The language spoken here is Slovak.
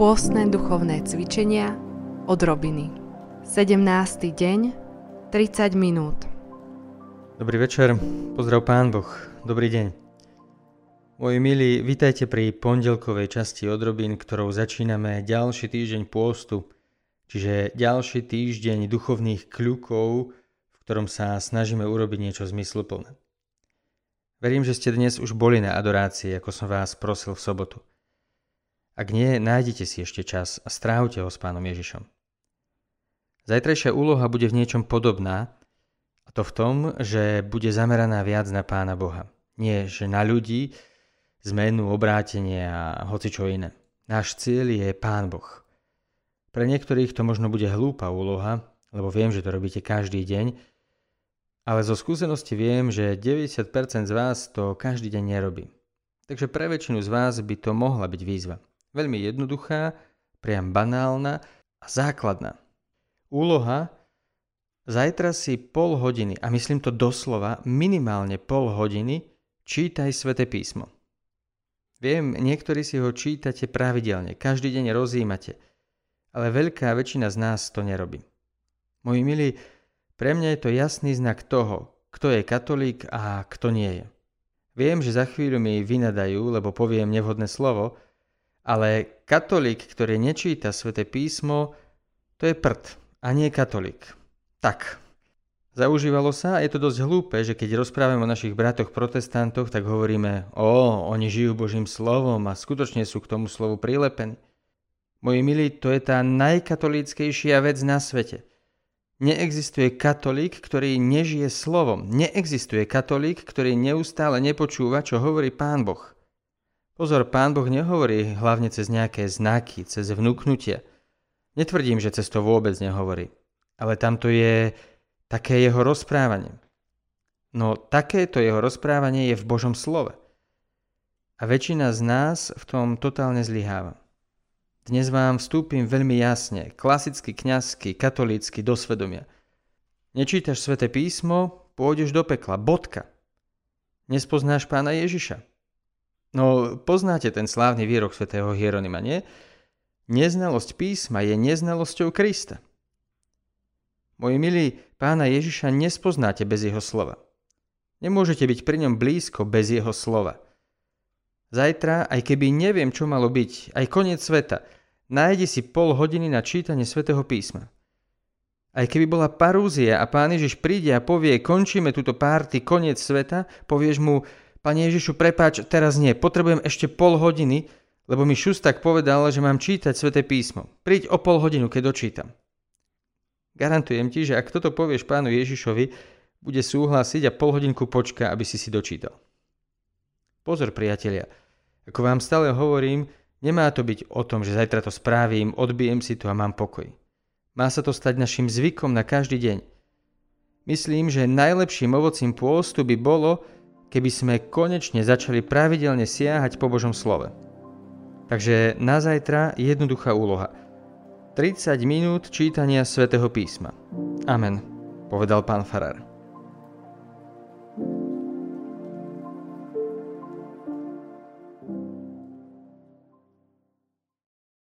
Pôstne duchovné cvičenia od Robiny. 17. deň, 30 minút. Dobrý večer, pozdrav Pán Boh, dobrý deň. Moji milí, vítajte pri pondelkovej časti odrobín, ktorou začíname ďalší týždeň pôstu, čiže ďalší týždeň duchovných kľukov, v ktorom sa snažíme urobiť niečo zmysluplné. Verím, že ste dnes už boli na adorácii, ako som vás prosil v sobotu. Ak nie, nájdite si ešte čas a strávte ho s pánom Ježišom. Zajtrajšia úloha bude v niečom podobná, a to v tom, že bude zameraná viac na pána Boha. Nie, že na ľudí, zmenu, obrátenie a hoci čo iné. Náš cieľ je Pán Boh. Pre niektorých to možno bude hlúpa úloha, lebo viem, že to robíte každý deň, ale zo skúsenosti viem, že 90% z vás to každý deň nerobí. Takže pre väčšinu z vás by to mohla byť výzva. Veľmi jednoduchá, priam banálna a základná. Úloha Zajtra si pol hodiny, a myslím to doslova, minimálne pol hodiny, čítaj svete písmo. Viem, niektorí si ho čítate pravidelne, každý deň rozímate, ale veľká väčšina z nás to nerobí. Moji milí, pre mňa je to jasný znak toho, kto je katolík a kto nie je. Viem, že za chvíľu mi vynadajú, lebo poviem nevhodné slovo, ale katolík, ktorý nečíta sväté písmo, to je prd a nie katolík. Tak. Zaužívalo sa a je to dosť hlúpe, že keď rozprávame o našich bratoch protestantoch, tak hovoríme, o, oni žijú Božím slovom a skutočne sú k tomu slovu prilepení. Moji milí, to je tá najkatolíckejšia vec na svete. Neexistuje katolík, ktorý nežije slovom. Neexistuje katolík, ktorý neustále nepočúva, čo hovorí Pán Boh. Pozor, pán Boh nehovorí hlavne cez nejaké znaky, cez vnúknutie. Netvrdím, že cez to vôbec nehovorí. Ale tamto je také jeho rozprávanie. No takéto jeho rozprávanie je v Božom slove. A väčšina z nás v tom totálne zlyháva. Dnes vám vstúpim veľmi jasne, klasicky kňazsky, katolícky, do svedomia. Nečítaš sväté písmo, pôjdeš do pekla, bodka. Nespoznáš pána Ježiša. No, poznáte ten slávny výrok svätého Hieronima, nie? Neznalosť písma je neznalosťou Krista. Moji milí, pána Ježiša nespoznáte bez jeho slova. Nemôžete byť pri ňom blízko bez jeho slova. Zajtra, aj keby neviem, čo malo byť, aj koniec sveta, nájdi si pol hodiny na čítanie svätého písma. Aj keby bola parúzia a pán Ježiš príde a povie, končíme túto párty, koniec sveta, povieš mu, Pane Ježišu, prepáč, teraz nie, potrebujem ešte pol hodiny, lebo mi Šustak povedal, že mám čítať sväté písmo. Príď o pol hodinu, keď dočítam. Garantujem ti, že ak toto povieš pánu Ježišovi, bude súhlasiť a pol hodinku počka, aby si si dočítal. Pozor, priatelia, ako vám stále hovorím, nemá to byť o tom, že zajtra to spravím, odbijem si to a mám pokoj. Má sa to stať našim zvykom na každý deň. Myslím, že najlepším ovocím pôstu by bolo, keby sme konečne začali pravidelne siahať po Božom slove. Takže na zajtra jednoduchá úloha. 30 minút čítania svätého písma. Amen, povedal pán Farar.